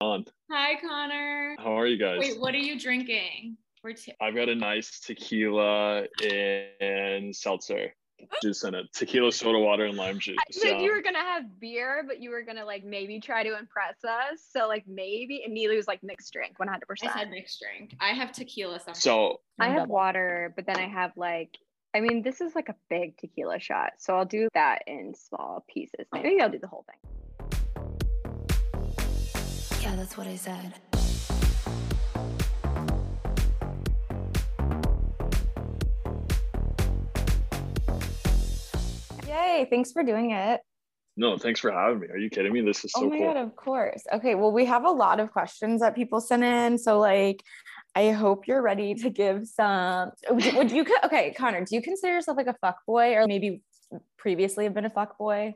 on. Hi, Connor. How are you guys? Wait, what are you drinking? We're t- I've got a nice tequila and seltzer juice in it. Tequila, soda water, and lime juice. I said Yeah. you were gonna have beer, but you were gonna like maybe try to impress us. So like maybe and Neely was like mixed drink, one hundred percent. I said mixed drink. I have tequila. Something. So I have water, but then I have like I mean this is like a big tequila shot, so I'll do that in small pieces. Maybe I'll do the whole thing. Yeah, that's what I said. Yay, thanks for doing it. no, thanks for having me. Are you kidding me? This is so oh my cool. god, of course. Okay, well, we have a lot of questions that people sent in. So like I hope you're ready to give some would, would you okay, Connor, do you consider yourself like a fuck boy or maybe previously have been a fuck boy?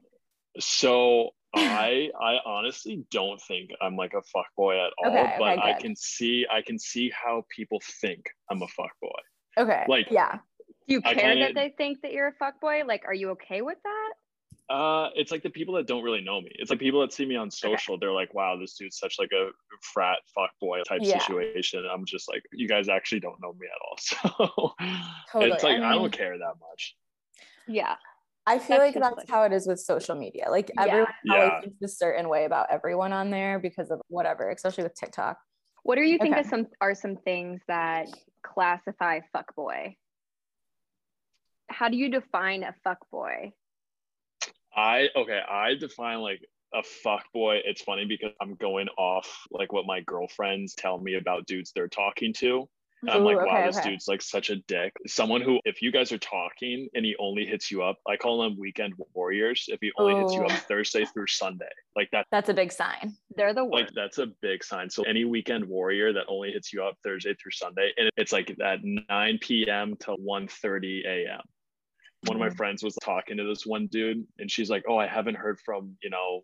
So I I honestly don't think I'm like a fuck boy at all, Okay, but okay, I can see I can see how people think I'm a fuck boy. Okay. Like- yeah. Do you care that they think that you're a fuckboy? Like, are you okay with that? Uh, it's like the people that don't really know me. It's like people that see me on social. They're like, "Wow, this dude's such like a frat fuck boy type Yeah. situation." I'm just like, you guys actually don't know me at all. So Totally. it's like I I, don't care that much. Yeah. I feel That's like that's like- how it is with social media. Like Yeah. everyone Yeah. always thinks a certain way about everyone on there because of whatever, especially with TikTok. What do you think Okay. are some are some things that classify fuckboy? How do you define a fuckboy? I okay, I define like a fuck boy. It's funny because I'm going off like what my girlfriends tell me about dudes they're talking to. I'm Ooh, like, wow, okay, this okay. dude's like such a dick. Someone who, if you guys are talking and he only hits you up, I call them weekend warriors. If he only hits you up Thursday through Sunday, like that, That's a big sign. They're the like that's a big sign. So any weekend warrior that only hits you up Thursday through Sunday, and it's like at 9 p.m. to 1:30 a.m. One of my Mhm. friends was talking to this one dude, and she's like, "Oh, I haven't heard from you know."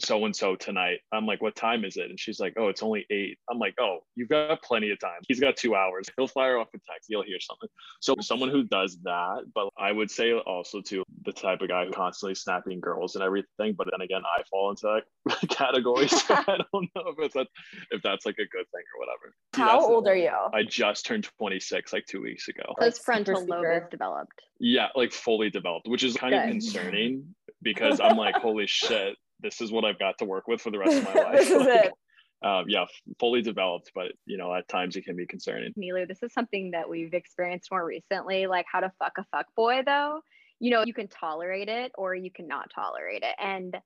So and so tonight. I'm like, what time is it? And she's like, oh, it's only eight. I'm like, oh, you've got plenty of time. He's got two hours. He'll fire off a text. You'll hear something. So someone who does that, but I would say also to the type of guy who constantly snapping girls and everything. But then again, I fall into that category. So I don't know if it's that, if that's like a good thing or whatever. See, How that's the- old are you? I just turned 26 like two weeks ago. Like His frontal lobe is developed. Yeah, like fully developed, which is kind of concerning because I'm like, holy shit, this is what I've got to work with for the rest of my life. This is Like, it. Um, yeah, fully developed, but you know, at times it can be concerning. Nilu, this is something that we've experienced more recently, like how to fuck a fuck boy though. You know, you can tolerate it or you cannot tolerate it. And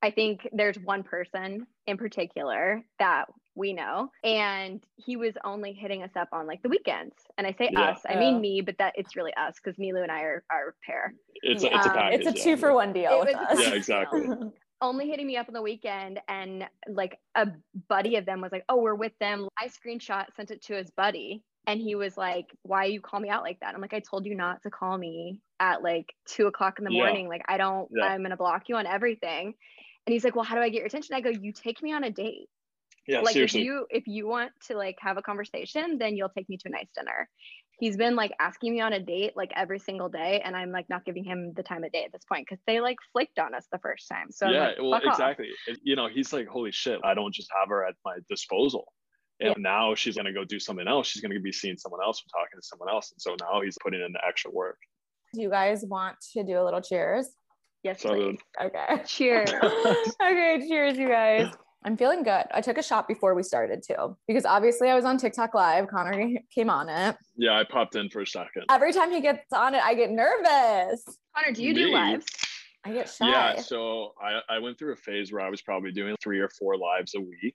I think there's one person in particular that we know, and he was only hitting us up on like the weekends. And I say Yeah. us, I Yeah. mean me, but that it's really us because Nilu and I are, are a pair. It's a, it's a Um. It's a yeah. two for one deal It with us. Yeah, exactly. only hitting me up on the weekend and like a buddy of them was like oh we're with them. I screenshot sent it to his buddy and he was like why you call me out like that? I'm like i told you not to call me at like two o'clock in the Yeah. morning. Like i don't Yeah. i'm gonna block you on everything. And he's like well how do i get your attention? I go you take me on a date. Yeah, like seriously. if you if you want to like have a conversation then you'll take me to a nice dinner he's been like asking me on a date like every single day and i'm like not giving him the time of day at this point because they like flaked on us the first time so yeah, like, well, "Fuck off." exactly. It- You know, he's like, holy shit, I don't just have her at my disposal. And now she's gonna go do something else. She's gonna be seeing someone else or talking to someone else. And so now he's putting in the extra work. Do you guys want to do a little cheers? yes So please. Okay. cheers okay, cheers, you guys. I'm feeling good. I took a shot before we started too, because obviously I was on TikTok live. Connor came on it. yeah, I popped in for a second. Every time he gets on it, I get nervous. Connor, do you do lives? I get shy. Yeah, so I, I went through a phase where I was probably doing three or four lives a week.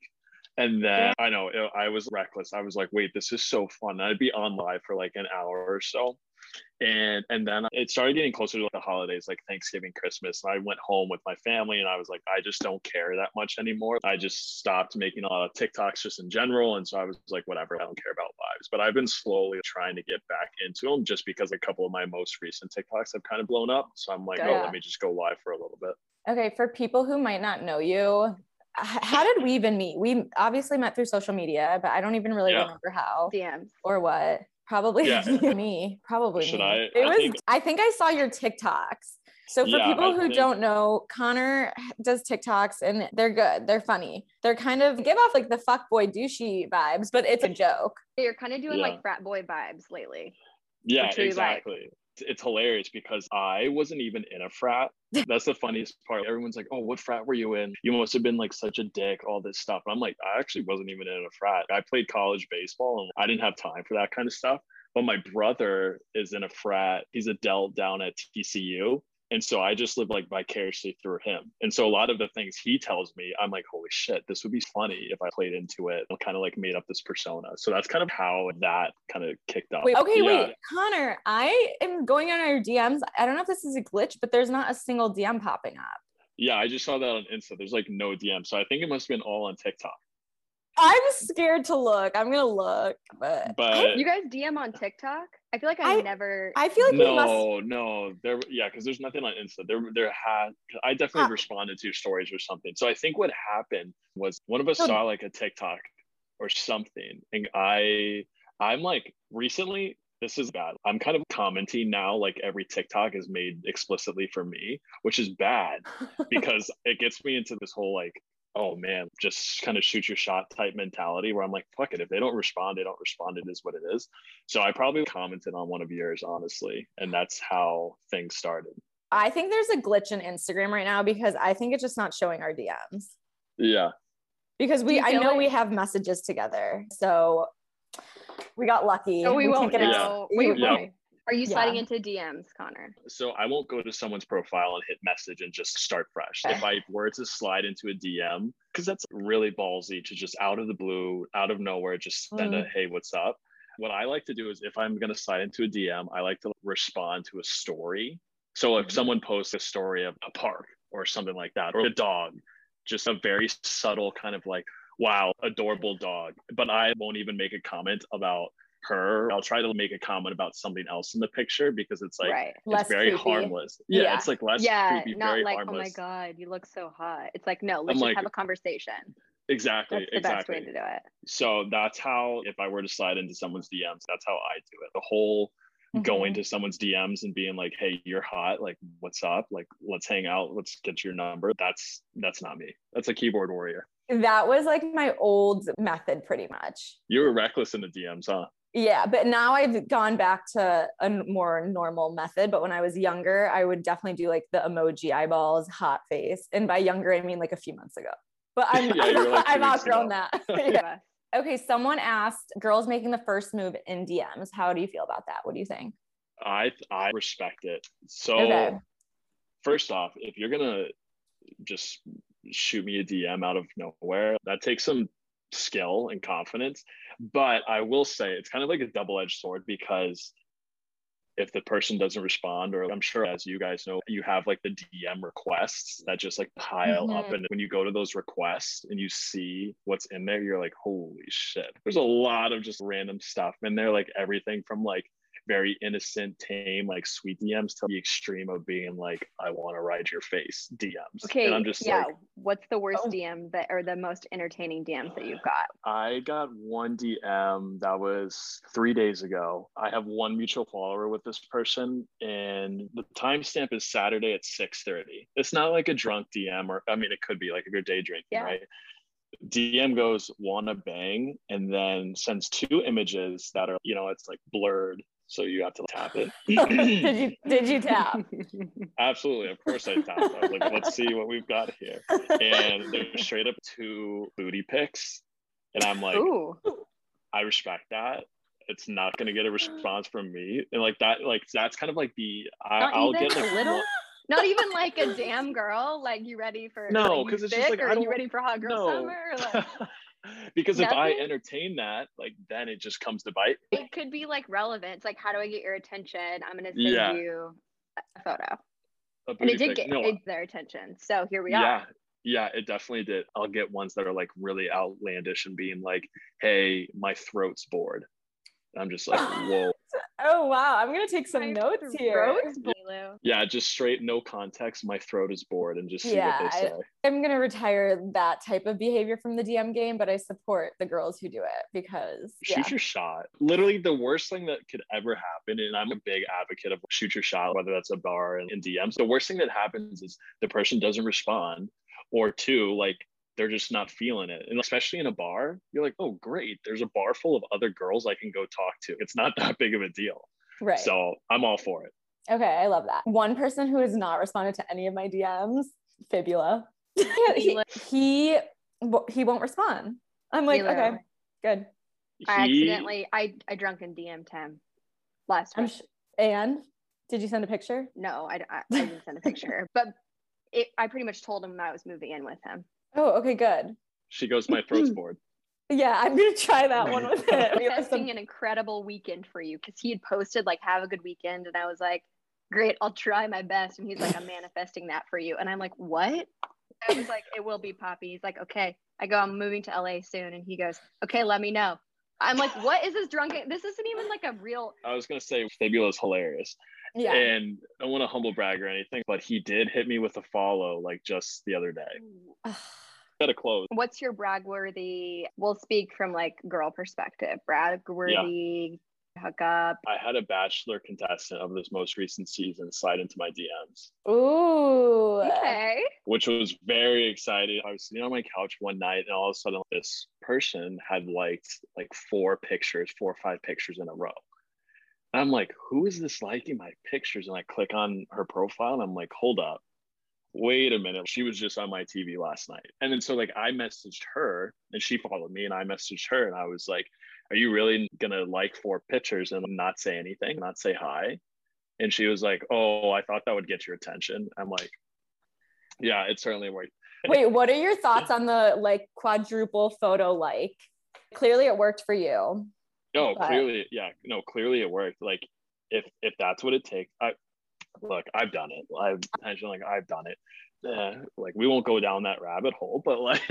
And then I know I was reckless. I was like, wait, this is so fun. I'd be on live for like an hour or so. And and then it started getting closer to the holidays, like Thanksgiving, Christmas. And I went home with my family and I was like, I just don't care that much anymore. I just stopped making a lot of TikToks just in general. And so I was like, whatever, I don't care about lives. But I've been slowly trying to get back into them just because a couple of my most recent TikToks have kind of blown up. So I'm like, oh, Yeah. let me just go live for a little bit. Okay, for people who might not know you, how did we even meet? We obviously met through social media, but I don't even really Yeah. remember how DMs. or what. Probably Yeah. me. Probably Should me. I- It I was. think- I think I saw your TikToks So for Yeah, people I who think- don't know, Connor does TikToks and they're good. They're funny. They're kind of give off like the fuck boy douchey vibes, but it's a joke. You're kind of doing Yeah. like frat boy vibes lately. Yeah, Which we like. exactly. It's- It's hilarious because I wasn't even in a frat. That's the funniest part. Everyone's like, "Oh, what frat were you in? You must have been like such a dick." All this stuff. I'm like, I actually wasn't even in a frat. I played college baseball, and I didn't have time for that kind of stuff. But my brother is in a frat. He's a Delt down at TCU. And so I just live like vicariously through him. And so a lot of the things he tells me, I'm like, holy shit, this would be funny if I played into it. I kind of like made up this persona. So that's kind of how that kind of kicked off. Wait, okay, Yeah. wait, Connor, I am going on your DMs. I don't know if this is a glitch, but there's not a single DM popping up. Yeah, I just saw that on Insta. There's like no DM. So I think it must have been all on TikTok. I'm scared to look. I'm gonna look, but But You guys DM on TikTok? I feel like I, I- never. I feel like we must. no, no, there, yeah, because there's nothing on Insta. There, there had. I definitely Ah. responded to stories or something. So I think what happened was one of us saw like a TikTok or something, and I, I'm like recently. This is bad. I'm kind of commenting now, like every TikTok is made explicitly for me, which is bad because it gets me into this whole like, oh man, just kind of shoot your shot type mentality where I'm like, fuck it. If they don't respond, they don't respond. It is what it is. So I probably commented on one of yours, honestly. And that's how things started. I think there's a glitch in Instagram right now because I think it's just not showing our DMs. Yeah. Because we I know like- we have messages together. So we got lucky. Oh, we, won't can't get Yeah. know. ex- Wait, we- Yeah. Wait. Are you sliding Yeah. into DMs, Connor? So I won't go to someone's profile and hit message and just start fresh. If I were to slide into a DM, because that's really ballsy to just out of the blue, out of nowhere, just send a hey, what's up? What I like to do is if I'm gonna slide into a DM, I like to respond to a story. So if Mhm. someone posts a story of a park or something like that, or a dog, just a very subtle kind of like, wow, adorable dog. But I won't even make a comment about her. I'll try to make a comment about something else in the picture because it's like right. it's Less very creepy. harmless. Yeah, Yeah. it's like less yeah, creepy, not very like, harmless. oh my god, you look so hot. It's like, no, let's I'm just like- have a conversation. Exactly, That's the exactly. best way to do it. So that's how, if I were to slide into someone's DMs, that's how I do it. The whole going Mm-hmm. to someone's DMs and being like, "Hey, you're hot. Like, what's up? Like, let's hang out. Let's get your number." That's that's not me. That's a keyboard warrior. That was like my old method pretty much. You were reckless in the DMs, huh? Yeah, but now I've gone back to a more normal method. But when I was younger, I would definitely do like the emoji eyeballs, hot face. And by younger, I mean like a few months ago. But I'm, Yeah, were like I've outgrown ago. that. Yeah. Yeah. Okay, someone asked girls making the first move in DMs. How do you feel about that? What do you think? I I respect it. So Okay. first off, if you're gonna just shoot me a DM out of nowhere, that takes some skill and confidence. But I will say it's kind of like a double-edged sword because if the person doesn't respond, or I'm sure as you guys know, you have like the DM requests that just like pile up. Mhm. And when you go to those requests and you see what's in there, you're like, holy shit. There's a lot of just random stuff in there, like everything from like very innocent, tame, like sweet DMs to the extreme of being like, I want to ride your face DMs. Okay. And I'm just yeah. like, What's the worst Oh. DM that or the most entertaining DMs that you've got? I got one DM that was three days ago. I have one mutual follower with this person, and the timestamp is Saturday at 6:30. It's not like a drunk DM, or I mean, it could be like if you're day drinking, Yeah. right? DM goes wanna bang, and then sends two images that are, you know, it's like blurred, so you have to tap it. did you did you tap? Absolutely, of course I tapped. I was like, let's see what we've got here. And there's straight up two booty pics. And I'm like, Ooh. I respect that. It's not gonna get a response from me. And like that, like that's kind of like the I, I'll get like a little? one- Not even like a damn girl. Like you ready for No, like, it's just like, I are you ready for hot girl no. summer? Like, because if I entertain that, like then it just comes to bite. it could be like relevant. It's like how do I get your attention? I'm gonna send Yeah. you a photo. A And it did pic. get no, their attention. So here we are. yeah. are. Yeah, it definitely did. I'll get ones that are like really outlandish and being like, hey, my throat's bored. I'm just like, whoa. Oh wow, I'm gonna take some My notes here. Yeah, just straight, no context. My throat is bored, and just see Yeah, what they say. I'm gonna retire that type of behavior from the DM game, but I support the girls who do it because Shoot your shot. Literally, the worst thing that could ever happen, and I'm a big advocate of shoot your shot, whether that's a bar and in DMs. The worst thing that happens is the person doesn't respond, or two, like they're just not feeling it. And especially in a bar, you're like, oh, great, there's a bar full of other girls I can go talk to. It's not that big of a deal. right. So I'm all for it. Okay, I love that. One person who has not responded to any of my DMs, Fibula. he, he he won't respond. I'm like, Fibula. okay, good. I He- accidentally I I drunken DM'd him last I'm week. sh- and did you send a picture? no, I, I, I didn't send a picture, but it, I pretty much told him I was moving in with him. Oh, okay, good. She goes, my throat's bored. Yeah, I'm gonna try that one with it. We have Manifesting an incredible weekend for you because he had posted like have a good weekend and I was like, great, I'll try my best. And he's like, I'm manifesting that for you. And I'm like, what? I was like, it will be Poppy. He's like, okay. I go, I'm moving to LA soon. And he goes, okay, let me know. I'm like, what is this drunken? This isn't even like a real. I was gonna say Fabula's hilarious. yeah. And I don't want to humble brag or anything, but he did hit me with a follow like just the other day. Got to close. What's your brag worthy? We'll speak from like girl perspective. Brag worthy hook up. I had a bachelor contestant of this most recent season slide into my DMs, Ooh. Okay. which was very exciting. I was sitting on my couch one night, and all of a sudden, this person had liked like four pictures, four or five pictures in a row. And I'm like, who is this liking my pictures? And I click on her profile, and I'm like, hold up. Wait a minute. She was just on my TV last night. And then so like I messaged her and she followed me and I messaged her and I was like, Are you really gonna like four pictures and not say anything, not say hi? And she was like, Oh, I thought that would get your attention. I'm like, Yeah, it certainly worked. Wait, what are your thoughts on the like quadruple photo like? Clearly it worked for you. No, But- clearly, yeah, no, clearly it worked. Like if if that's what it takes, I look, I've done it. I've like I've done it. Eh, like we won't go down that rabbit hole, but like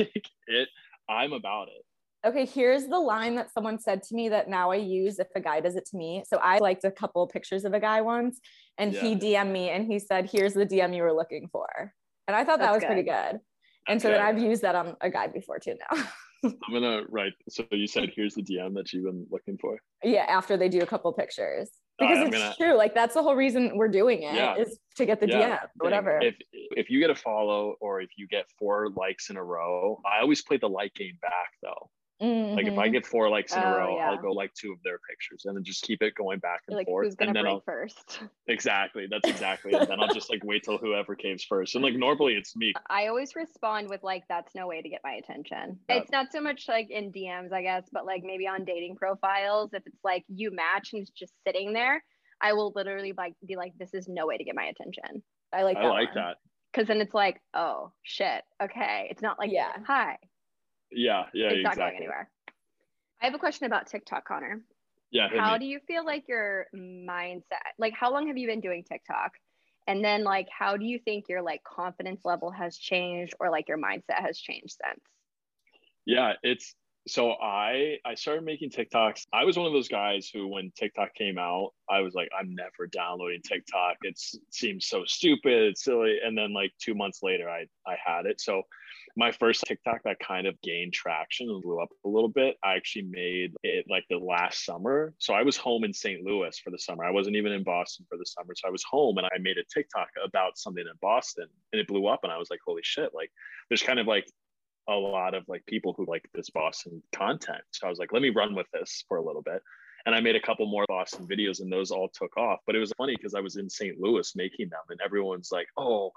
it, I'm about it. Okay, here's the line that someone said to me that now I use if a guy does it to me. So I liked a couple pictures of a guy once and he DM'd me and he said, Here's the DM you were looking for. And I thought that That's was pretty good. And so then I've used that on a guy before too now. I'm gonna write. So you said here's the DM that you've been looking for. yeah, after they do a couple pictures. Because I'm it's gonna- true. Like that's the whole reason we're doing it is Yeah. to get the Yeah, DM, whatever. If if you get a follow or if you get four likes in a row, I always play the like game back though. Like if I Mhm. get four likes in a Oh, row, yeah. I'll go like two of their pictures and then just keep it going back and like, forth. who's gonna and then break I'll first? exactly that's exactly it. Then I'll just like wait till whoever caves first. And like normally it's me. I always respond with like, "That's no way to get my attention." Yeah. It's not so much like in DMs, I guess, but like maybe on dating profiles. If it's like you match and it's just sitting there, I will literally like be like, "This is no way to get my attention," I like that. I like one. that. because then it's like, "Oh shit, okay." It's not like, Yeah. "Hi," Yeah, yeah, it's not exactly. going anywhere. I have a question about TikTok, Connor. Yeah, how me. do you feel like your mindset like how long have you been doing tiktok and then like how do you think your like confidence level has changed or like your mindset has changed since Yeah, it's so I I started making TikToks. I was one of those guys who when TikTok came out, I was like, I'm never downloading TikTok. It seems so stupid, it's silly. And then like two months later, I I had it. So my first TikTok that kind of gained traction and blew up a little bit. I actually made it like the last summer. So I was home in St. Louis for the summer. I wasn't even in Boston for the summer. So I was home and I made a TikTok about something in Boston and it blew up. And I was like, holy shit, like there's kind of like a lot of like people who like this Boston content. So I was like, let me run with this for a little bit. And I made a couple more Boston videos and those all took off. But it was funny because I was in St. Louis making them and everyone's like, oh,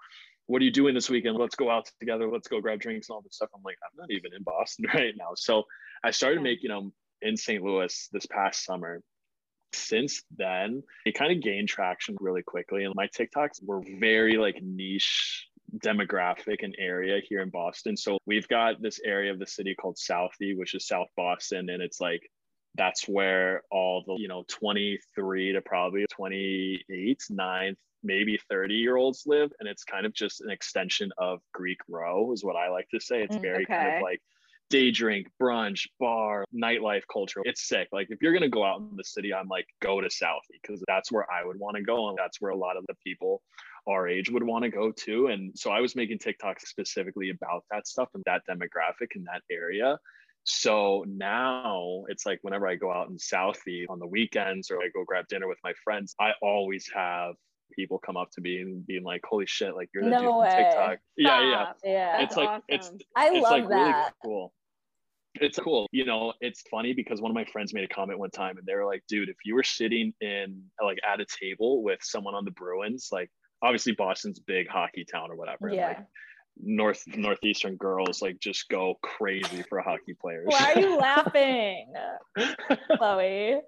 what are you doing this weekend? Let's go out together. Let's go grab drinks and all this stuff. I'm like, I'm not even in Boston right now. So I started making them in St. Louis this past summer. Since then, it kind of gained traction really quickly. And my TikToks were very like niche demographic and area here in Boston. So we've got this area of the city called Southie, which is South Boston. And it's like, that's where all the, you know, 23 to probably 28, 9, maybe 30 year olds live. And it's kind of just an extension of Greek Row, is what I like to say. It's Mm, very kind of like day drink, brunch, bar, nightlife culture. It's sick. Like if you're gonna go out in the city, I'm like, go to Southie because that's where I would want to go. And that's where a lot of the people our age would want to go to. And so I was making TikToks specifically about that stuff and that demographic in that area. So now it's like whenever I go out in Southie on the weekends or I go grab dinner with my friends, I always have people come up to me and being like, "Holy shit! Like you're the No dude from way. TikTok." Yeah, yeah. Yeah. That's it's like it's. I it's love like really that. cool. It's cool. You know, it's funny because one of my friends made a comment one time and they were like, dude, if you were sitting in like at a table with someone on the Bruins, like obviously Boston's big hockey town or whatever. Yeah. Like north northeastern girls like just go crazy for hockey players. Why are you laughing, Chloe?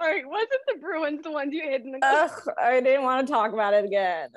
All right, wasn't the Bruins the ones you hid in the Ugh, I didn't want to talk about it again.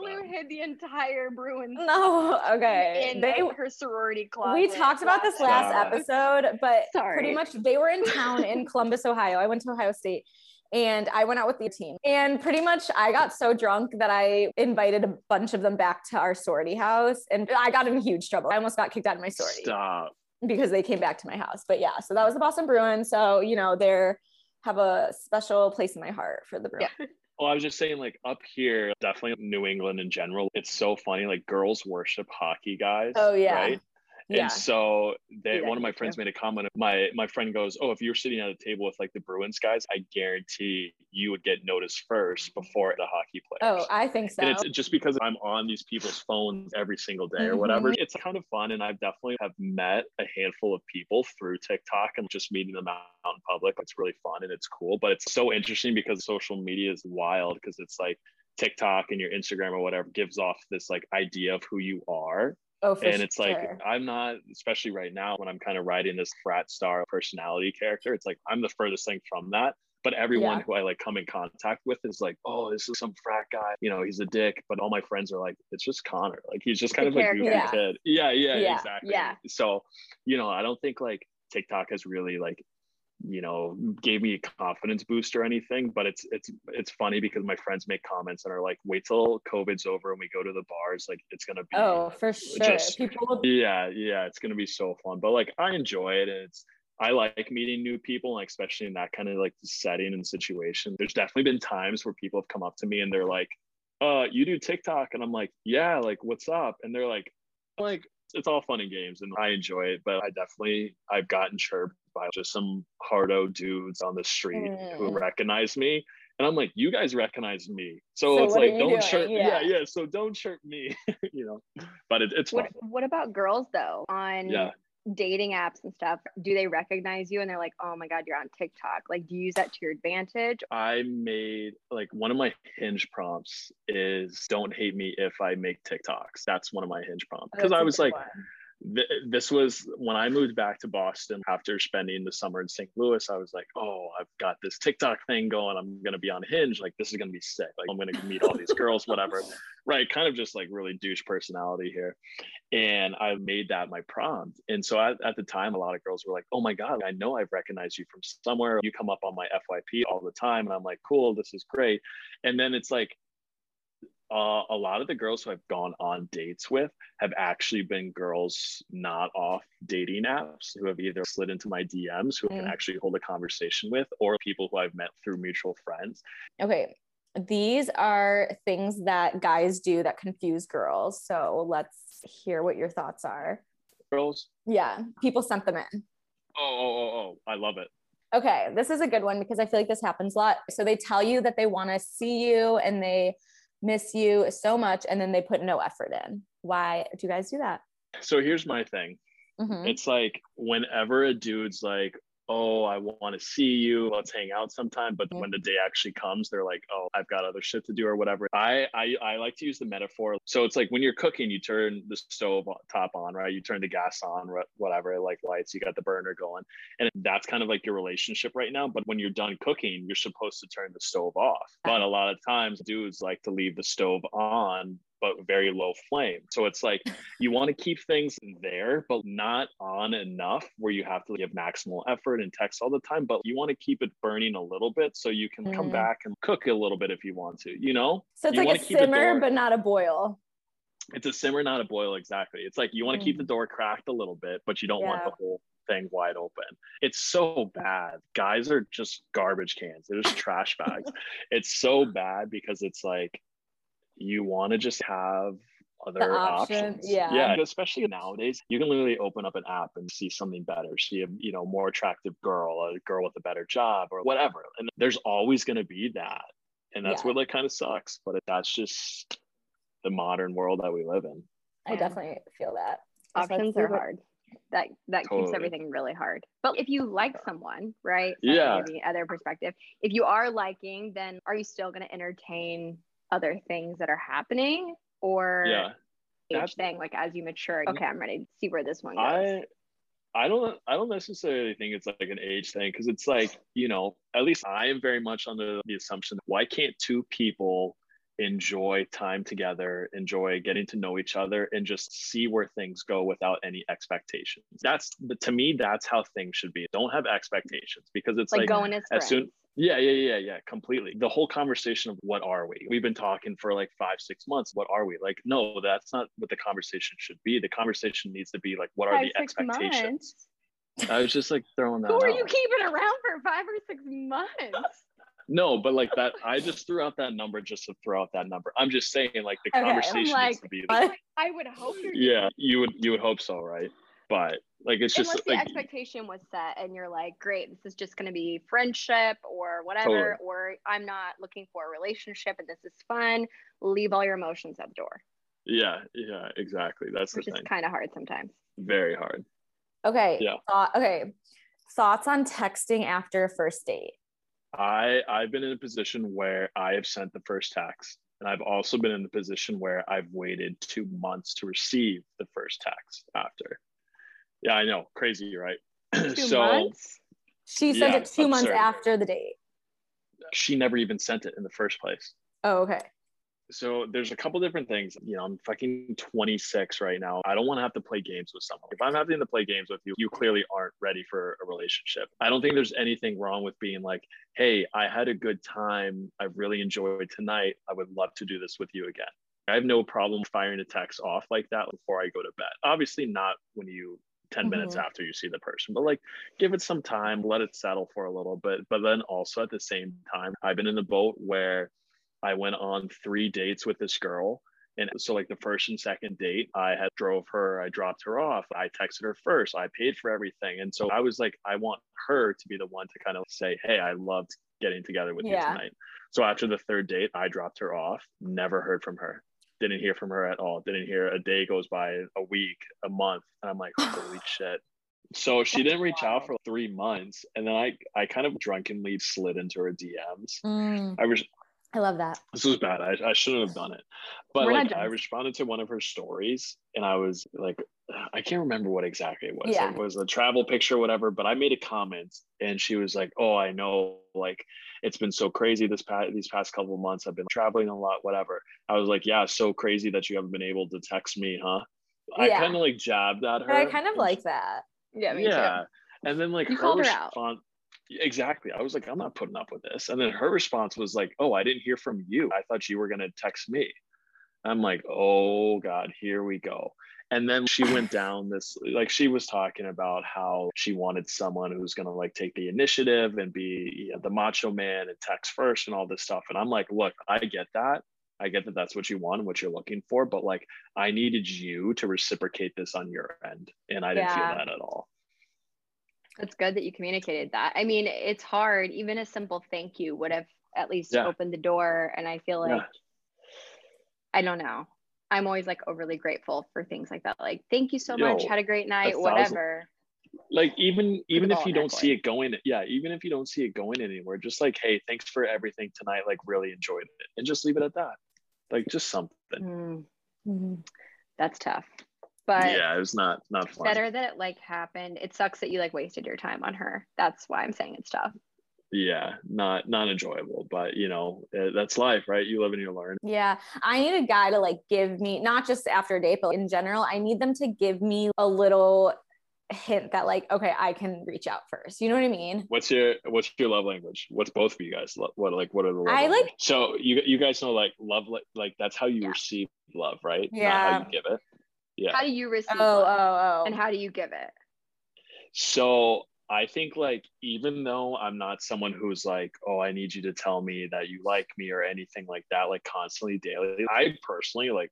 Lou hid the entire Bruins No, okay. in They her sorority closet. we talked about this last Stop. episode, but Sorry. pretty much they were in town in Columbus, Ohio. I went to Ohio State and I went out with the team. And pretty much I got so drunk that I invited a bunch of them back to our sorority house and I got in huge trouble. I almost got kicked out of my sorority Stop. because they came back to my house. But yeah, so that was the Boston Bruins. So, you know, they're have a special place in my heart for the Bruins. Well, I was just saying, like up here, definitely New England in general, it's so funny. Like girls worship hockey guys. Oh, yeah. Right. Yeah. And so they, one of my friends too. made a comment. My my friend goes, "Oh, if you're sitting at a table with like the Bruins guys, I guarantee you would get noticed first before the hockey oh, players." Oh, I think so. and it's just because I'm on these people's phones every single day or mm-hmm. whatever. It's kind of fun, and I've definitely have met a handful of people through TikTok and just meeting them out in public. It's really fun and it's cool, but it's so interesting because social media is wild because it's like TikTok and your Instagram or whatever gives off this like idea of who you are oh, for and it's like i'm not especially right now when i'm kind of writing this frat star personality character it's like i'm the furthest thing from that but everyone Yeah. who i like come in contact with is like oh this is some frat guy you know he's a dick but all my friends are like it's just connor like he's just kind The of like character. goofy Yeah. kid yeah yeah Yeah. exactly Yeah. so you know i don't think like tiktok has really like you know gave me a confidence boost or anything but it's it's it's funny because my friends make comments and are like wait till covid's over and we go to the bars like it's gonna be Oh, for sure. just- People yeah yeah it's gonna be so fun but like i enjoy it and it's i like meeting new people like especially in that kind of like setting and situation. There's definitely been times where people have come up to me and they're like uh you do tiktok? And i'm like yeah like what's up? And they're like like it's all fun and games and i enjoy it but i definitely i've gotten chirped by just some hardo dudes on the street who Mm. recognize me and i'm like you guys recognize me so, So it's like don't doing? chirp Yeah. yeah yeah so don't chirp me you know but it, it's fun What What about girls though? On Yeah. Dating apps and stuff, do they recognize you and they're like, "Oh my god, you're on TikTok"? Like, do you use that to your advantage? I made like one of my hinge prompts is don't hate me if I make TikToks. That's one of my hinge prompts oh, because That's I was like, one. Th- this was when I moved back to Boston after spending the summer in St. Louis. I was like, oh, I've got this TikTok thing going. I'm gonna be on Hinge. Like this is gonna be sick. Like I'm gonna meet all these girls, whatever. Right, kind of just like really douche personality here. And I made that my prompt. And so at, at the time, a lot of girls were like, oh my God, I know I've recognized you from somewhere. You come up on my FYP all the time. And I'm like, cool, this is great. And then it's like, uh, a lot of the girls who I've gone on dates with have actually been girls not off dating apps who have either slid into my DMs who I can Mm. actually hold a conversation with, or people who I've met through mutual friends. Okay. These are things that guys do that confuse girls. So let's hear what your thoughts are. Girls, Yeah. People sent them in. oh, oh, oh, oh, I love it. Okay, this is a good one because I feel like this happens a lot. So they tell you that they want to see you and they miss you so much, and then they put no effort in. Why do you guys do that? So here's my thing. Mhm. It's like whenever a dude's like, oh, I want to see you, let's hang out sometime. But when the day actually comes, they're like, oh, I've got other shit to do or whatever. I, I I like to use the metaphor. So it's like when you're cooking, you turn the stove top on, right? You turn the gas on, whatever, like lights, you got the burner going. And that's kind of like your relationship right now. But when you're done cooking, you're supposed to turn the stove off. But a lot of times dudes like to leave the stove on but very low flame. So it's like you want to keep things there, but not on enough where you have to give maximal effort and text all the time. But you want to keep it burning a little bit so you can come Mm. back and cook a little bit if you want to, you know? So it's You like a simmer, but not a boil. it's a simmer, not a boil. Exactly. It's like you want to keep the Mm. door cracked a little bit, but you don't want the whole thing wide open. It's so bad. Guys are just garbage cans. They're just trash bags. It's so bad because it's like you want to just have other option, options. yeah. Yeah. Especially nowadays, you can literally open up an app and see something better. See a you know more attractive girl, a girl with a better job, or whatever. And there's always going to be that, and that's Yeah. what like kind of sucks. But that's just the modern world that we live in. I definitely feel that. options are hard that that keeps everything really hard but if you like someone right so Yeah. the other perspective if you are liking then are you still going to entertain other things that are happening or Yeah. age thing like as you mature okay i'm ready to see where this one goes I I don't I don't necessarily think it's like an age thing because it's like, you know, at least I am very much under the assumption why can't two people enjoy time together, enjoy getting to know each other and just see where things go without any expectations. That's to me that's how things should be. Don't have expectations because it's like, like, going as as friends soon- yeah, yeah, yeah, yeah, completely. The whole conversation of what are we? We've been talking for like five, six months. What are we? Like, no, that's not what the conversation should be. The conversation needs to be like, what are Five, the expectations? months. I was just like throwing that. who are out. you keeping around for five or six months No, but like that, I just threw out that number just to throw out that number. I'm just saying, like the Okay, conversation like, needs to be. What? i would hope you're yeah, you would you would hope so, right? But like it's just unless the like expectation was set and you're like great this is just going to be friendship or whatever Totally. or i'm not looking for a relationship and this is fun leave all your emotions at the door yeah, yeah, exactly. That's the which is kind of hard sometimes Very hard. Okay. Yeah. thought- okay. Thoughts on texting after a first date? I I've been in a position where I have sent the first text, and I've also been in the position where I've waited two months to receive the first text after. Yeah, I know, crazy, right? two so months She sent Yeah, it two months after the date. she never even sent it in the first place. Oh, okay. So there's a couple different things. You know, I'm fucking 26 right now. I don't want to have to play games with someone. If I'm having to play games with you, you clearly aren't ready for a relationship. I don't think there's anything wrong with being like, hey, I had a good time. I really enjoyed tonight. I would love to do this with you again. I have no problem firing a text off like that before I go to bed. Obviously, not when you 10 minutes Mhm. after you see the person, but like give it some time, let it settle for a little bit. But then also at the same time, I've been in a boat where I went on three dates with this girl. And so like the first and second date, I had drove her, I dropped her off, I texted her first, I paid for everything. And so I was like, I want her to be the one to kind of say, Hey, I loved getting together with Yeah. you tonight. So after the third date, I dropped her off, never heard from her. Didn't hear from her at all. Didn't hear a day goes by, a week, a month. And I'm like, holy shit. So she didn't reach out for three months. And then I I kind of drunkenly slid into her DMs. Mm, I was I love that. this was bad. I, I shouldn't have done it. But We're like I responded to one of her stories and I was like, I can't remember what exactly it was. Yeah. It was a travel picture, whatever. But I made a comment and she was like, Oh, I know, like it's been so crazy this past these past couple of months. I've been traveling a lot, whatever. I was like, Yeah, so crazy that you haven't been able to text me, huh? I Yeah. kind of like jabbed at her. I kind of like that. yeah me yeah. And then like You her response exactly. I was like, I'm not putting up with this. And then her response was like, Oh, I didn't hear from you. I thought you were gonna text me. I'm like, oh God, here we go. And then she went down this like she was talking about how she wanted someone who's gonna like take the initiative and be you know, the macho man and text first and all this stuff. And I'm like, look, I get that. I get that that's what you want, and what you're looking for, but like I needed you to reciprocate this on your end. And I didn't Yeah. feel that at all. It's good that you communicated that. I mean, it's hard. Even a simple thank you would have at least Yeah. opened the door. And I feel like, Yeah. I don't know. I'm always like overly grateful for things like that. Like, thank you so Yo, much. Had a great night, thousand- whatever. like even even if you don't see it going yeah even if you don't see it going anywhere just like hey thanks for everything tonight like really enjoyed it and just leave it at that like just something Mm, Mhm. that's tough. But yeah it was not not fun better that it like happened. It sucks that you like wasted your time on her. That's why I'm saying it's tough. yeah not not enjoyable but you know uh, that's life right you live and you learn Yeah, I need a guy to like give me not just after a date, but in general, I need them to give me a little hint that like okay i can reach out first you know what i mean What's your what's your love language? What's both of you guys? lo- What like what are the love I like- so you you guys know like love like, like that's how you Yeah. receive love, right? Not Yeah. how you give it. Yeah. How do you receive oh love? oh oh and how do you give it? So I think like even though I'm not someone who's like, oh, I need you to tell me that you like me or anything like that, like constantly daily. I personally like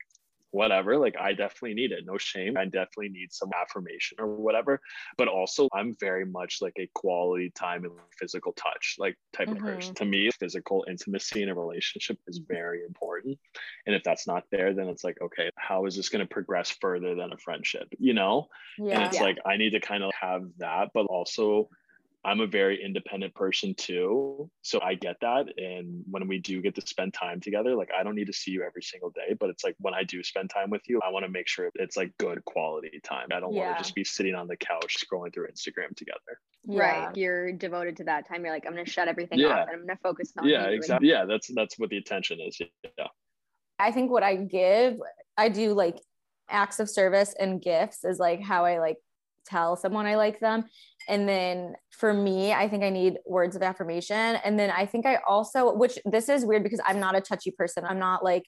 whatever, like I definitely need it. No shame. I definitely need some affirmation or whatever. But also I'm very much like a quality time and physical touch like type of person. Mm-hmm. To me, physical intimacy in a relationship is very important. And if that's not there, then it's like, okay, how is this going to progress further than a friendship? You know? Yeah. and yeah it's like i need to kind of have that but also i'm a very independent person too so i get that and when we do get to spend time together like i don't need to see you every single day but it's like when i do spend time with you i want to make sure it's like good quality time i don't want to just be sitting on the couch scrolling through instagram together yeah. Right. You're devoted to that time. You're like, I'm gonna shut everything Yeah. off and I'm gonna focus on yeah you and- exactly yeah that's that's what the attention is yeah I think what I give, I do like acts of service and gifts is like how I like tell someone I like them. And then for me, I think I need words of affirmation. And then I think I also, which this is weird because I'm not a touchy person. I'm not like,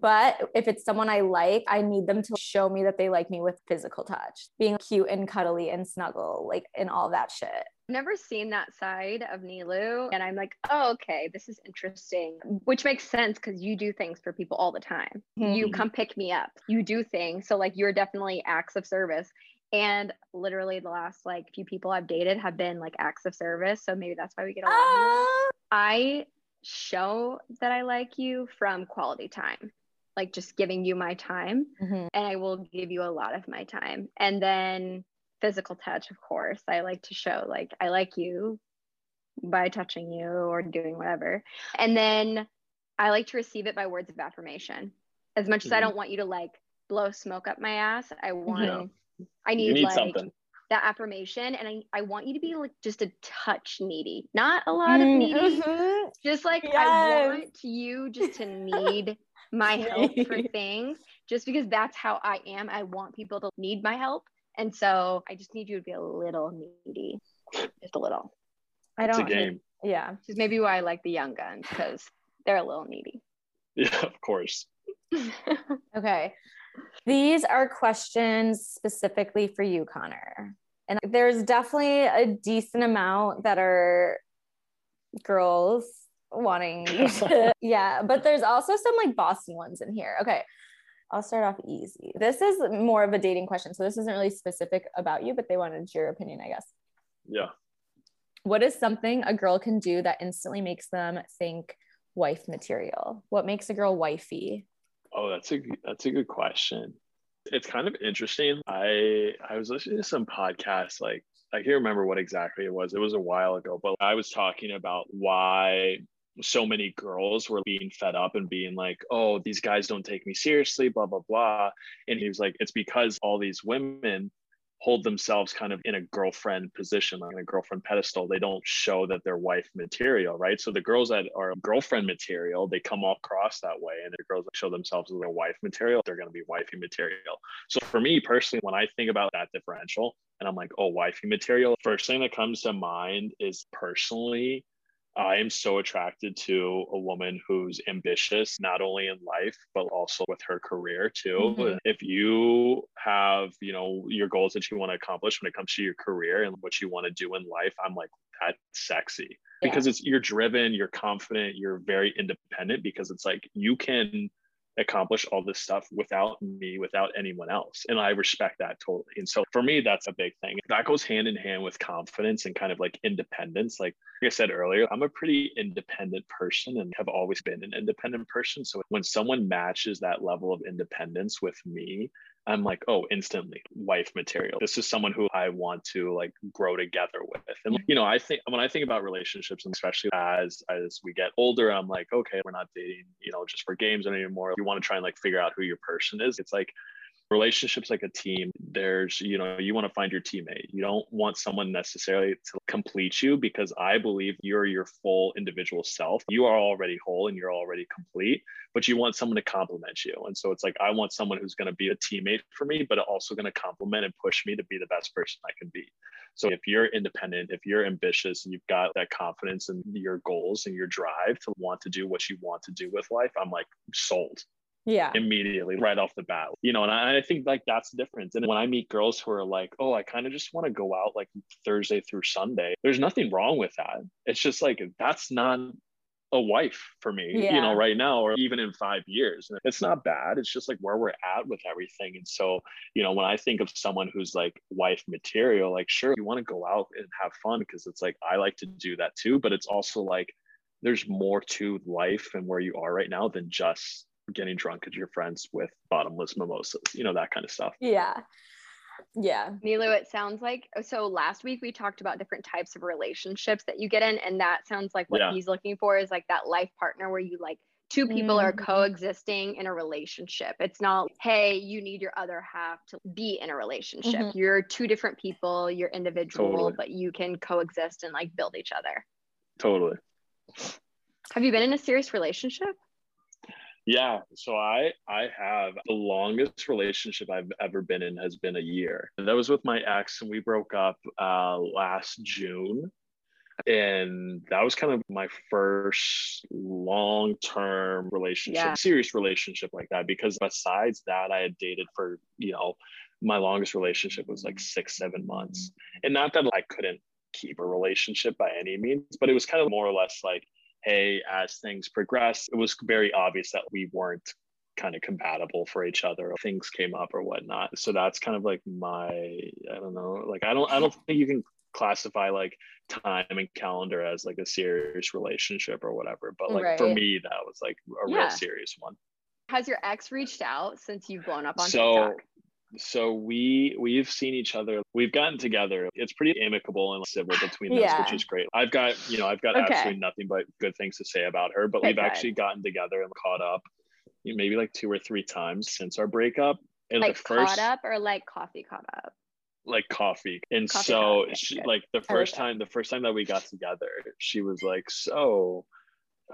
but if it's someone I like, I need them to show me that they like me with physical touch, being cute and cuddly and snuggle, like and all that shit. I've never seen that side of Nilu. And I'm like, oh, okay, this is interesting, which makes sense because you do things for people all the time. You Mhm. come pick me up, you do things. So, like, you're definitely acts of service. And literally, the last like few people I've dated have been like acts of service. So maybe that's why we get along. I show that I like you from quality time, like just giving you my time. Mhm. and I will give you a lot of my time. And then physical touch, of course. I like to show like I like you by touching you or doing whatever. And then I like to receive it by words of affirmation. As much as I Mhm. don't want you to like blow smoke up my ass, I want Yeah. I need, need like something that affirmation and I, I want you to be like just a touch needy. Not a lot of needy, Mhm. just like I want you just to need my help for things just because that's how I am. I want people to need my help. And so I just need you to be a little needy. Just a little. I don't. hate- game Yeah. Which is maybe why I like the young guns, because they're a little needy. yeah of course Okay. These are questions specifically for you, Connor. And there's definitely a decent amount that are girls wanting to. yeah. But there's also some like Boston ones in here. Okay. I'll start off easy. This is more of a dating question. So this isn't really specific about you, but they wanted your opinion, I guess. yeah What is something a girl can do that instantly makes them think wife material? What makes a girl wifey? Oh, that's a that's a good question. It's kind of interesting. I I was listening to some podcasts like I can't remember what exactly it was. It was a while ago, but I was talking about why so many girls were being fed up and being like, "Oh, these guys don't take me seriously, blah blah blah." And he was like, "It's because all these women hold themselves kind of in a girlfriend position, like in a girlfriend pedestal. They don't show that they're wife material, right? So the girls that are girlfriend material, they come across that way. And the girls that show themselves as their wife material, they're going to be wifey material. So for me personally, when I think about that differential and I'm like, oh, wifey material, first thing that comes to mind is personally, I am so attracted to a woman who's ambitious, not only in life, but also with her career too. Mhm. If you have, you know, your goals that you want to accomplish when it comes to your career and what you want to do in life, I'm like, that's sexy because it's you're driven, you're confident, you're very independent because it's like you can accomplish all this stuff without me, without anyone else. And I respect that totally. And so for me, that's a big thing. That goes hand in hand with confidence and kind of like independence. Like, like I said earlier, I'm a pretty independent person and have always been an independent person. So when someone matches that level of independence with me, I'm like, oh, instantly wife material. This is someone who I want to like grow together with. And you know, I think when I think about relationships, and especially as as we get older, I'm like, okay, we're not dating, you know, just for games anymore. You want to try and like figure out who your person is. It's like relationships like a team there's you know you want to find your teammate. You don't want someone necessarily to complete you because i believe you're your full individual self. You are already whole and you're already complete but you want someone to complement you. And so it's like i want someone who's going to be a teammate for me but also going to complement and push me to be the best person i can be. So if you're independent if you're ambitious and you've got that confidence in your goals and your drive to want to do what you want to do with life i'm like sold Yeah. immediately right off the bat you know and I, I think like that's the difference. And when i meet girls who are like oh i kind of just want to go out like thursday through sunday there's nothing wrong with that. It's just like that's not a wife for me you know right now or even in five years. And it's not bad. It's just like where we're at with everything. And so you know when i think of someone who's like wife material like sure you want to go out and have fun because it's like i like to do that too but it's also like there's more to life and where you are right now than just getting drunk at your friends with bottomless mimosas, you know, that kind of stuff. Yeah. Yeah. Milo, it sounds like so last week we talked about different types of relationships that you get in, and that sounds like what Yeah. he's looking for is like that life partner where you like two people are Mhm. coexisting in a relationship. It's not, hey, you need your other half to be in a relationship. Mhm. You're two different people, you're individual, Totally. but you can coexist and like build each other. Totally. Have you been in a serious relationship? Yeah. So I I have the longest relationship I've ever been in has been a year. And that was with my ex and we broke up uh last June. And that was kind of my first long-term relationship, Yeah. serious relationship like that. Because besides that, I had dated for, you know, my longest relationship was like six, seven months. And not that I couldn't keep a relationship by any means, but it was kind of more or less like, hey, as things progressed, it was very obvious that we weren't kind of compatible for each other. Things came up or whatnot. So that's kind of like my, I don't know, like I don't, I don't think you can classify like time and calendar as like a serious relationship or whatever. But like for me, that was like a Yeah. real serious one. Has your ex reached out since you've blown up on So- TikTok? So we we've seen each other we've gotten together it's pretty amicable and civil between us which is great i've got you know i've got Okay. absolutely nothing but good things to say about her but Okay, we've actually gotten together and caught up you know, maybe like two or three times since our breakup and Like the first caught up or like coffee caught up? like coffee and Coffee so yeah, she good. like the first that. time the first time that we got together she was like so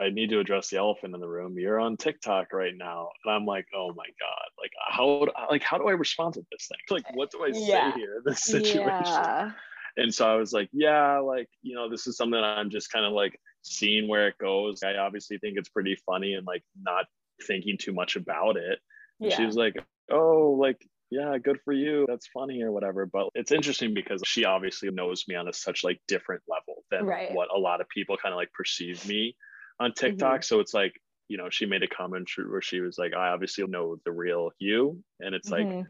I need to address the elephant in the room. You're on TikTok right now, and I'm like, oh my god, like how like how do I respond to this thing? Like, what do I say here in this situation? Yeah. And so I was like, yeah, like you know, this is something I'm just kind of like seeing where it goes. I obviously think it's pretty funny and like not thinking too much about it. And she Yeah. was like, oh, like yeah, good for you. That's funny or whatever. But it's interesting because she obviously knows me on a such like different level than Right. what a lot of people kind of like perceive me on Mm-hmm. TikTok. So it's like, you know, she made a comment where she was like, I obviously know the real you. And it's like, Mhm.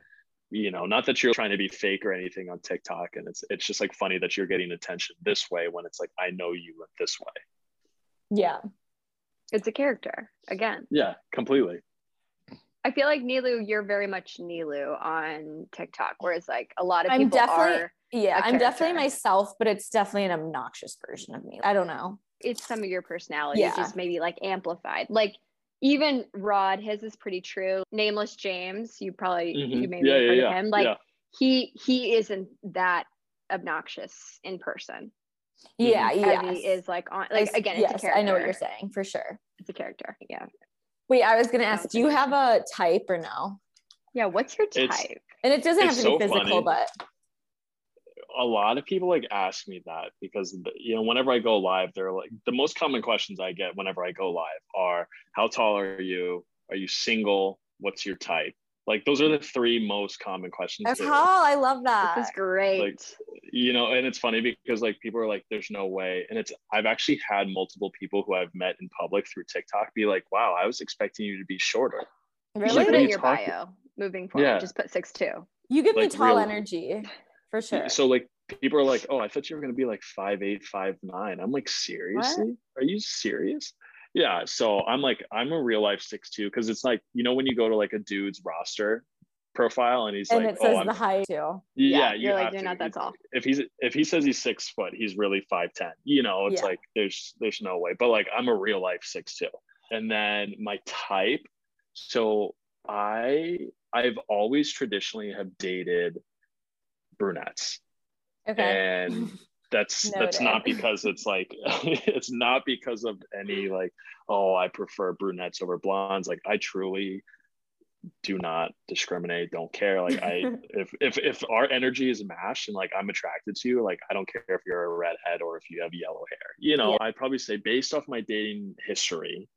you know, not that you're trying to be fake or anything on TikTok. And it's it's just like funny that you're getting attention this way when it's like I know you this way. yeah. It's a character again. Yeah, completely. I feel like Nilu, you're very much Nilu on TikTok, whereas like a lot of I'm people definitely- are. Yeah. I'm definitely myself, but it's definitely an obnoxious version of me. I don't know. It's some of your personality, Yeah. just maybe like amplified. Like even Rod, his is pretty true. Nameless James, you probably you Mhm. maybe yeah, have yeah, heard yeah. of him. Like yeah. he he isn't that obnoxious in person Yeah. Yeah. he is like on like again. It's a yes, character. I know what you're saying for sure. It's a character. Yeah. Wait, I was gonna ask, Sounds do you have a type or no? Yeah. What's your type? It's- And it doesn't have It's to be physical, funny. but a lot of people like ask me that because you know whenever I go live, they're like the most common questions I get whenever I go live are how tall are you? Are you single? What's your type? Like those are the three most common questions. that's that- how I love that. This is great. like you know and it's funny because like people are like there's no way and it's i've actually had multiple people who i've met in public through tiktok be like wow i was expecting you to be shorter really? should put in you your talking- bio. Moving forward, Yeah. just put six two. You give me like, tall real- energy for sure. so like people are like oh i thought you were going to be like five eight five nine i'm like seriously are you serious yeah so i'm like i'm a real life six two because it's like you know when you go to like a dude's roster profile and he's and like it oh, says oh I'm, the height too. yeah, Yeah, you you're like, you're to. not that tall. If he's if he says he's six foot, he's really five ten. You know, it's Yeah. like there's there's no way. But like I'm a real life six two. And then my type, so I I've always traditionally have dated brunettes. Okay. And that's that's not because it's like it's not because of any like oh I prefer brunettes over blondes like I truly do not discriminate don't care like I if if if our energy is matched and like I'm attracted to you like I don't care if you're a redhead or if you have yellow hair you know Yeah. I'd probably say based off my dating history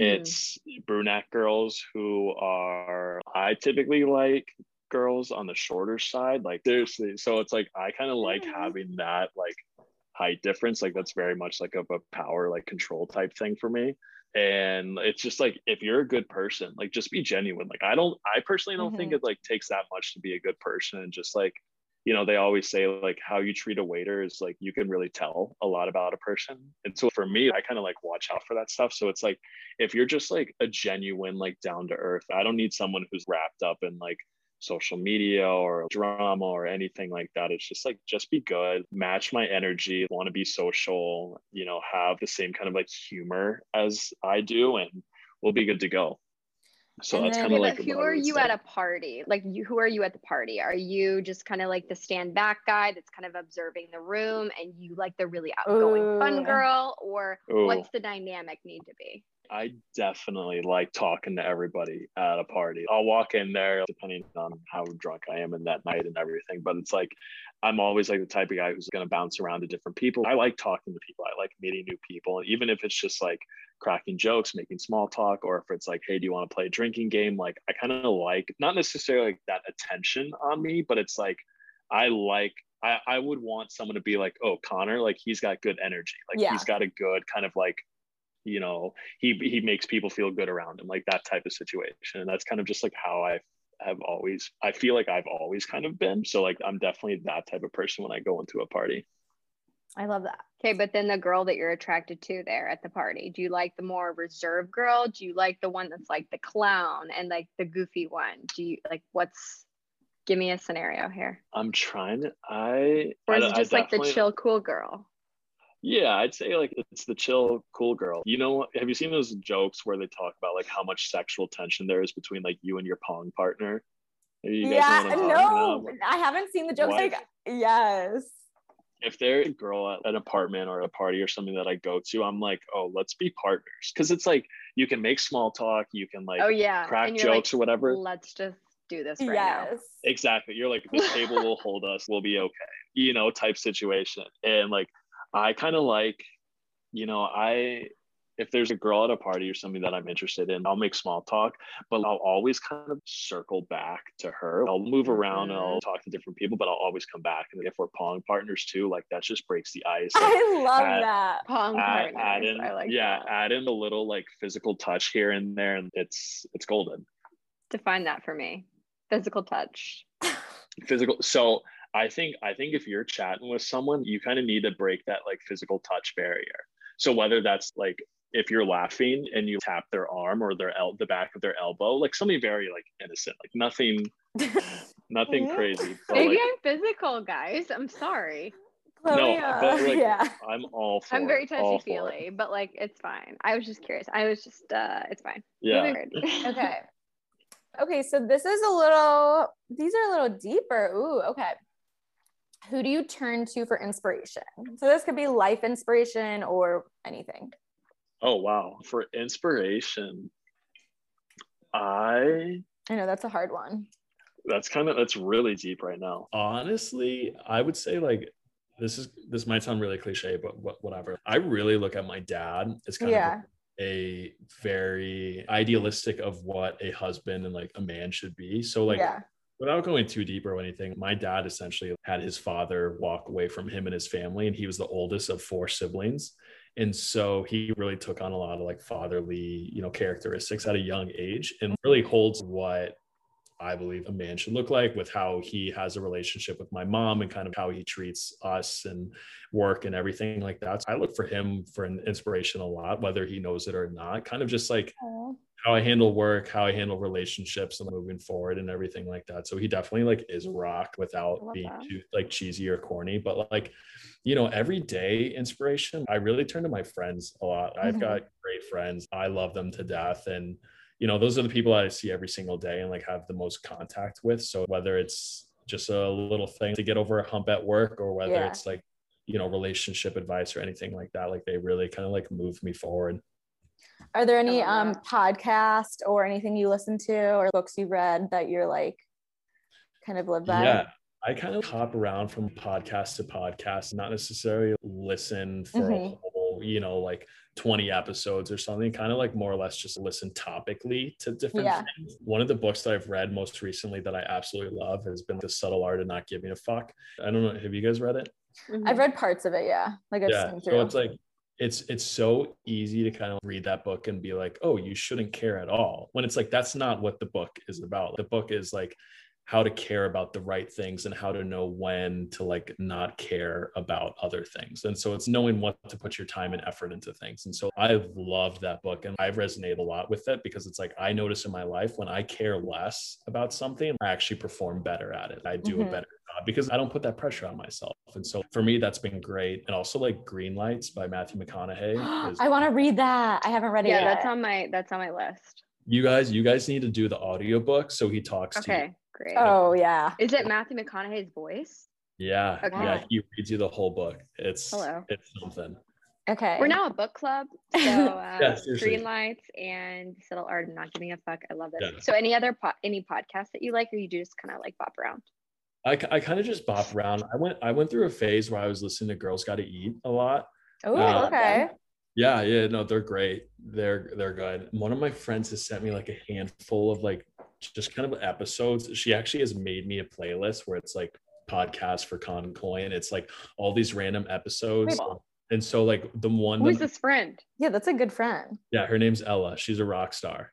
Mhm. it's brunette girls who are I typically like girls on the shorter side like seriously so it's like I kind of like Mhm. having that like height difference like that's very much like of a power like control type thing for me. And it's just like if you're a good person like just be genuine. Like I don't I personally don't think it like takes that much to be a good person. And just like you know they always say like how you treat a waiter is like you can really tell a lot about a person. And so for me i kind of like watch out for that stuff. So it's like if you're just like a genuine like down to earth i don't need someone who's wrapped up in like social media or drama or anything like that it's just like just be good match my energy want to be social you know have the same kind of like humor as i do and we'll be good to go so And that's kind of like who are you say. at a party? Like you who are you at the party? Are you just kind of like the stand back guy that's kind of observing the room and you like the really outgoing Ooh. fun girl or Ooh. what's the dynamic need to be? I definitely like talking to everybody at a party. I'll walk in there depending on how drunk I am in that night and everything. But it's like I'm always like the type of guy who's gonna bounce around to different people. I like talking to people. I like meeting new people. And even if it's just like cracking jokes, making small talk, or if it's like, hey, do you want to play a drinking game? Like I kind of like not necessarily like that attention on me, but it's like I like I, I would want someone to be like, oh, Connor, like he's got good energy. Like Yeah. he's got a good kind of like you know he he makes people feel good around him like that type of situation and that's kind of just like how i have always i feel like i've always kind of been so like i'm definitely that type of person when i go into a party I love that. Okay, but then the girl that you're attracted to there at the party, do you like the more reserved girl? Do you like the one that's like the clown and like the goofy one? Do you like what's give me a scenario here? i'm trying to i Or is I- it just like the chill cool girl? Yeah i'd say like it's the chill cool girl you know have you seen those jokes where they talk about like how much sexual tension there is between like you and your pong partner Yeah, what I'm talking no. I haven't seen the jokes. What? Like, yes. if there's a girl at an apartment or a party or something that I go to, I'm like, oh, let's be partners. Cause it's like you can make small talk, you can like oh yeah. crack jokes like, or whatever. Let's just do this right now. Exactly. You're like, this table will hold us, we'll be okay, you know, type situation. And like I kind of like, you know, I if there's a girl at a party or something that I'm interested in, I'll make small talk, but I'll always kind of circle back to her. I'll move around and I'll mm-hmm. talk to different people, but I'll always come back. And if we're pong partners too, like that just breaks the ice. Like, I love Add- that. Pong add, partners. add in, I like yeah, that. add in a little like physical touch here and there, and it's it's golden. Define that for me. Physical touch. Physical. So I think I think if you're chatting with someone, you kind of need to break that like physical touch barrier. So whether that's like if you're laughing and you tap their arm or their el- the back of their elbow, like something very like innocent, like nothing nothing crazy. But Maybe like, I'm physical, guys. I'm sorry. Chloe, No, uh, but, like, yeah. I'm all for I'm very touchy feely, but like it's fine. I was just curious. I was just uh it's fine. Yeah. Okay. Okay, so this is a little, these are a little deeper. Ooh, okay. Who do you turn to for inspiration? So this could be life inspiration or anything. Oh wow. For inspiration, I I know that's a hard one. that's kind of that's really deep right now. honestly i would say like this is this might sound really cliche but wh- whatever i really look at my dad It's kind Yeah. of a very idealistic of what a husband and like a man should be so like yeah. Without going too deep or anything my dad essentially had his father walk away from him and his family and he was the oldest of four siblings and so he really took on a lot of like fatherly you know characteristics at a young age and really holds what I believe a man should look like with how he has a relationship with my mom and kind of how he treats us and work and everything like that. So I look for him for an inspiration a lot, whether he knows it or not, kind of just like Aw. How I handle work, how I handle relationships and moving forward and everything like that. So he definitely like is rock without being that. too like cheesy or corny, but like, you know, everyday inspiration, I really turn to my friends a lot. I've Mhm. got great friends. I love them to death. And, you know, those are the people I see every single day and like have the most contact with. So whether it's just a little thing to get over a hump at work or whether Yeah. it's like, you know, relationship advice or anything like that, like they really kind of like move me forward. Are there any um podcast or anything you listen to or books you've read that you're like kind of live by? Yeah. I kind of hop around from podcast to podcast, not necessarily listen for Mhm. a whole, you know, like 20 episodes or something, kind of like more or less just listen topically to different Yeah. things. One of the books that I've read most recently that I absolutely love has been The Subtle Art of Not Giving a Fuck. I don't know. Have you guys read it? I've read parts of it, yeah. Like I've yeah. skimmed So through. it's like, it's it's so easy to kind of read that book and be like, oh, you shouldn't care at all. When it's like that's not what the book is about. The book is like how to care about the right things and how to know when to like not care about other things. And so it's knowing what to put your time and effort into things. And so I've loved that book and I've resonated a lot with it because it's like I notice in my life when I care less about something, I actually perform better at it. I do Mhm. a better because I don't put that pressure on myself. And so for me, that's been great. And also like Greenlights by Matthew McConaughey. is- I want to read that. I haven't read it Yeah, yet. that's on my that's on my list. you guys, you guys need to do the audiobook so he talks to you. Okay, great. oh yeah. Is it Matthew McConaughey's voice? Yeah. Okay. Yeah. He reads you the whole book. It's Hello. it's something. Okay. We're now a book club, so uh, Yeah. Greenlights and Subtle Art of Not Giving a Fuck. I love this. Yeah. So, any other po- any podcasts that you like, or you just kind of like bop around? I, I kind of just bop around. I went I went through a phase where I was listening to Girls Gotta Eat a lot. Oh, okay. Yeah, yeah, no, they're great. They're they're good. One of my friends has sent me like a handful of like just kind of episodes. She actually has made me a playlist where it's like podcast for Con Coyne. It's like all these random episodes. Wait. And so like the one Who is this friend? Yeah, that's a good friend. yeah, her name's Ella. She's a rock star.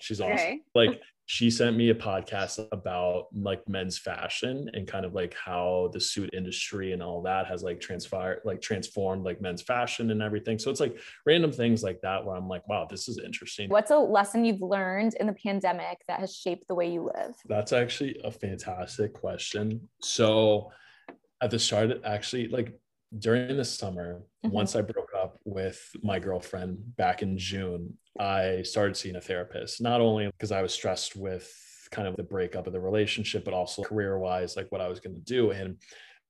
She's awesome. Okay. Like she sent me a podcast about like men's fashion and kind of like how the suit industry and all that has like transpired, like transformed like men's fashion and everything. So it's like random things like that where I'm like, wow, this is interesting. What's a lesson you've learned in the pandemic that has shaped the way you live? That's actually a fantastic question. So at the start, actually, like during the summer, Mhm. once I broke up with my girlfriend back in June, I started seeing a therapist, not only because I was stressed with kind of the breakup of the relationship, but also career wise, like what I was going to do. And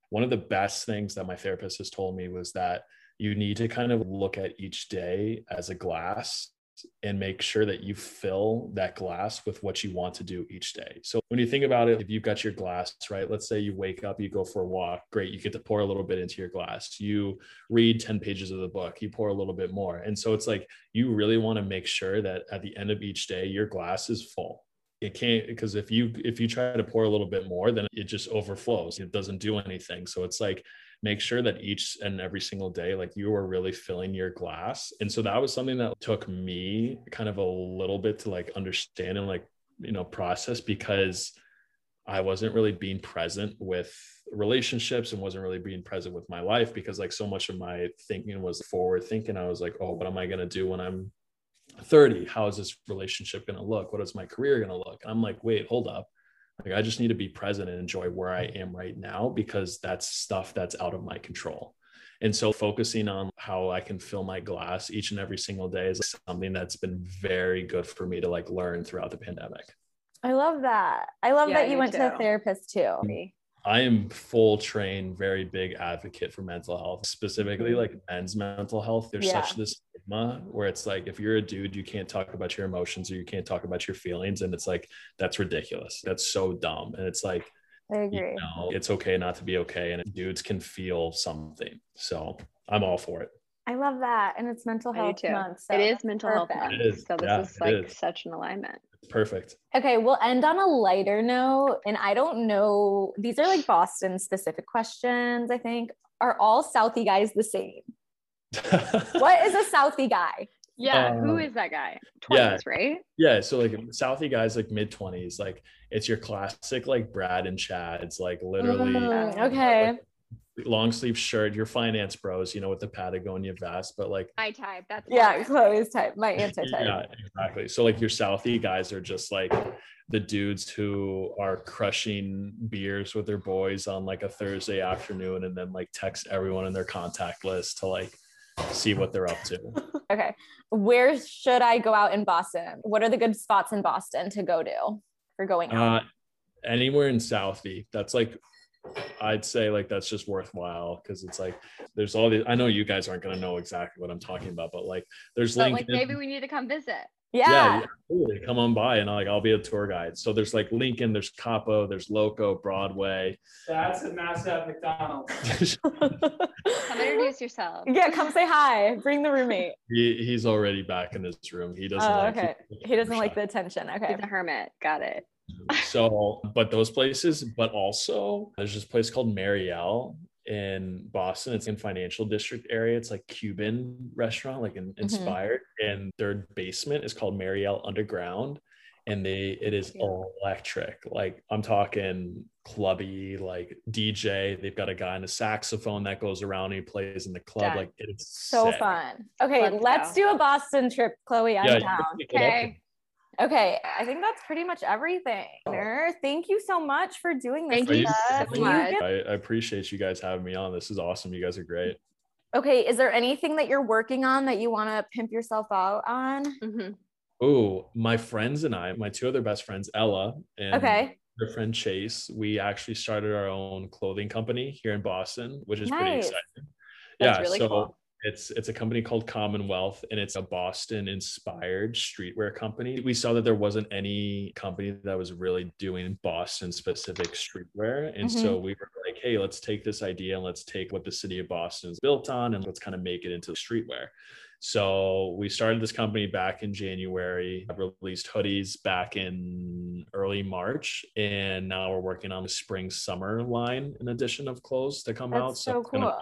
one of the best things that my therapist has told me was that you need to kind of look at each day as a glass and make sure that you fill that glass with what you want to do each day. So when you think about it, if you've got your glass, right? Let's say you wake up, you go for a walk, great, you get to pour a little bit into your glass. You read 10 pages of the book, you pour a little bit more. And so it's like you really want to make sure that at the end of each day your glass is full. It can't because if you if you try to pour a little bit more, then it just overflows. It doesn't do anything. So it's like make sure that each and every single day like you are really filling your glass. And so that was something that took me kind of a little bit to like understand and like you know process because i wasn't really being present with relationships and wasn't really being present with my life because like so much of my thinking was forward thinking. I was like oh what am i going to do when i'm 30 how is this relationship going to look? What is my career going to look? And i'm like wait hold up like I just need to be present and enjoy where I am right now because that's stuff that's out of my control. And so focusing on how I can fill my glass each and every single day is something that's been very good for me to like learn throughout the pandemic. I love that. I love Yeah, that you me went to a too. therapist too. Mm-hmm. Me. I am full train, very big advocate for mental health, specifically like men's mental health. There's Yeah. such this stigma where it's like if you're a dude, you can't talk about your emotions or you can't talk about your feelings. And it's like, that's ridiculous. That's so dumb. And it's like, I agree. you know, it's okay not to be okay. And dudes can feel something. So I'm all for it. I love that. And it's mental health too. month. so it is that's mental health month. It is. So this Yeah, is like is. such an alignment. Perfect. Okay, we'll end on a lighter note. And I don't know, these are like Boston specific questions, I think. Are all Southie guys the same? What is a Southie guy? Yeah, who Um, is that guy? yeah. right? Yeah, so like Southie guys like mid twenties, like it's your classic like Brad and Chad's, like literally Mm, okay. Long sleeve shirt, your finance bros, you know, with the Patagonia vest, but like My type. That's Yeah, mine. Chloe's type, my answer type. yeah, exactly. So like your Southie guys are just like the dudes who are crushing beers with their boys on like a Thursday afternoon and then like text everyone in their contact list to like see what they're up to. Okay. Where should I go out in Boston? What are the good spots in Boston to go to for going out? Uh, anywhere in Southie. That's like, I'd say like that's just worthwhile because it's like there's all these. I know you guys aren't gonna know exactly what I'm talking about, but like there's But Lincoln. like maybe we need to come visit. yeah. yeah, absolutely. come on by and like I'll be a tour guide. So there's like Lincoln, there's Capo, there's Loco, Broadway. That's a mascot McDonald's. Come introduce yourself. yeah, come say hi. Bring the roommate. he, he's already back in his room. He doesn't Oh, like okay. He doesn't like the attention. Okay. He's a hermit. Got it. So but those places but also there's this place called mariel in boston it's in financial district area it's like cuban restaurant like in, mm-hmm. inspired and their basement is called mariel underground and they it is electric like i'm talking clubby like dj they've got a guy in a saxophone that goes around and he plays in the club Done. like it's So sick. fun. Okay, Let's let's, go. do a Boston trip, Chloe. I'm Yeah, down. can up. Okay. Okay, I think that's pretty much everything. Tanner. Thank you so much for doing this. Thank you so much. I, I appreciate you guys having me on this is awesome you guys are great Okay, is there anything that you're working on that you want to pimp yourself out on? Mhm. Oh, my friends and I, my two other best friends, Ella and Okay. her friend Chase, we actually started our own clothing company here in Boston, which is pretty exciting. That's yeah, really so cool. It's it's a company called Commonwealth and it's a Boston inspired streetwear company. We saw that there wasn't any company that was really doing Boston specific streetwear. And Mm-hmm. so we were like, hey, let's take this idea and let's take what the city of Boston is built on and let's kind of make it into streetwear. So we started this company back in January, released hoodies back in early March, and now we're working on the spring summer line in addition of clothes to come That's out. so be cool. like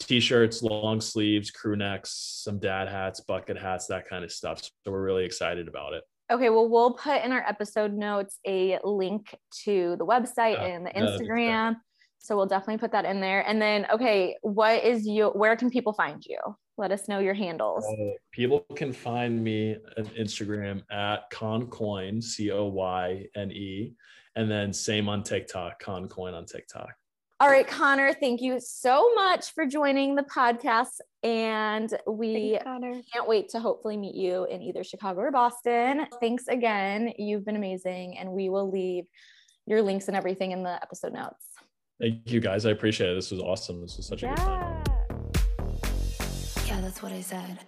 t-shirts, long sleeves, crew necks, some dad hats, bucket hats, that kind of stuff. So we're really excited about it. Okay, well, we'll put in our episode notes a link to the website Yeah, and the yeah, that'd be great. Instagram. So we'll definitely put that in there. And then, okay, what is you? Where can people find you? Let us know your handles. Uh, people can find me on Instagram at concoyne, C O Y N E, and then same on TikTok, concoyne on TikTok. All right, Connor, thank you so much for joining the podcast. And we Thanks, can't wait to hopefully meet you in either Chicago or Boston. Thanks again. You've been amazing. And we will leave your links and everything in the episode notes. Thank you guys. I appreciate it. This was awesome. This was such a good time. Yeah. Yeah, that's what I said.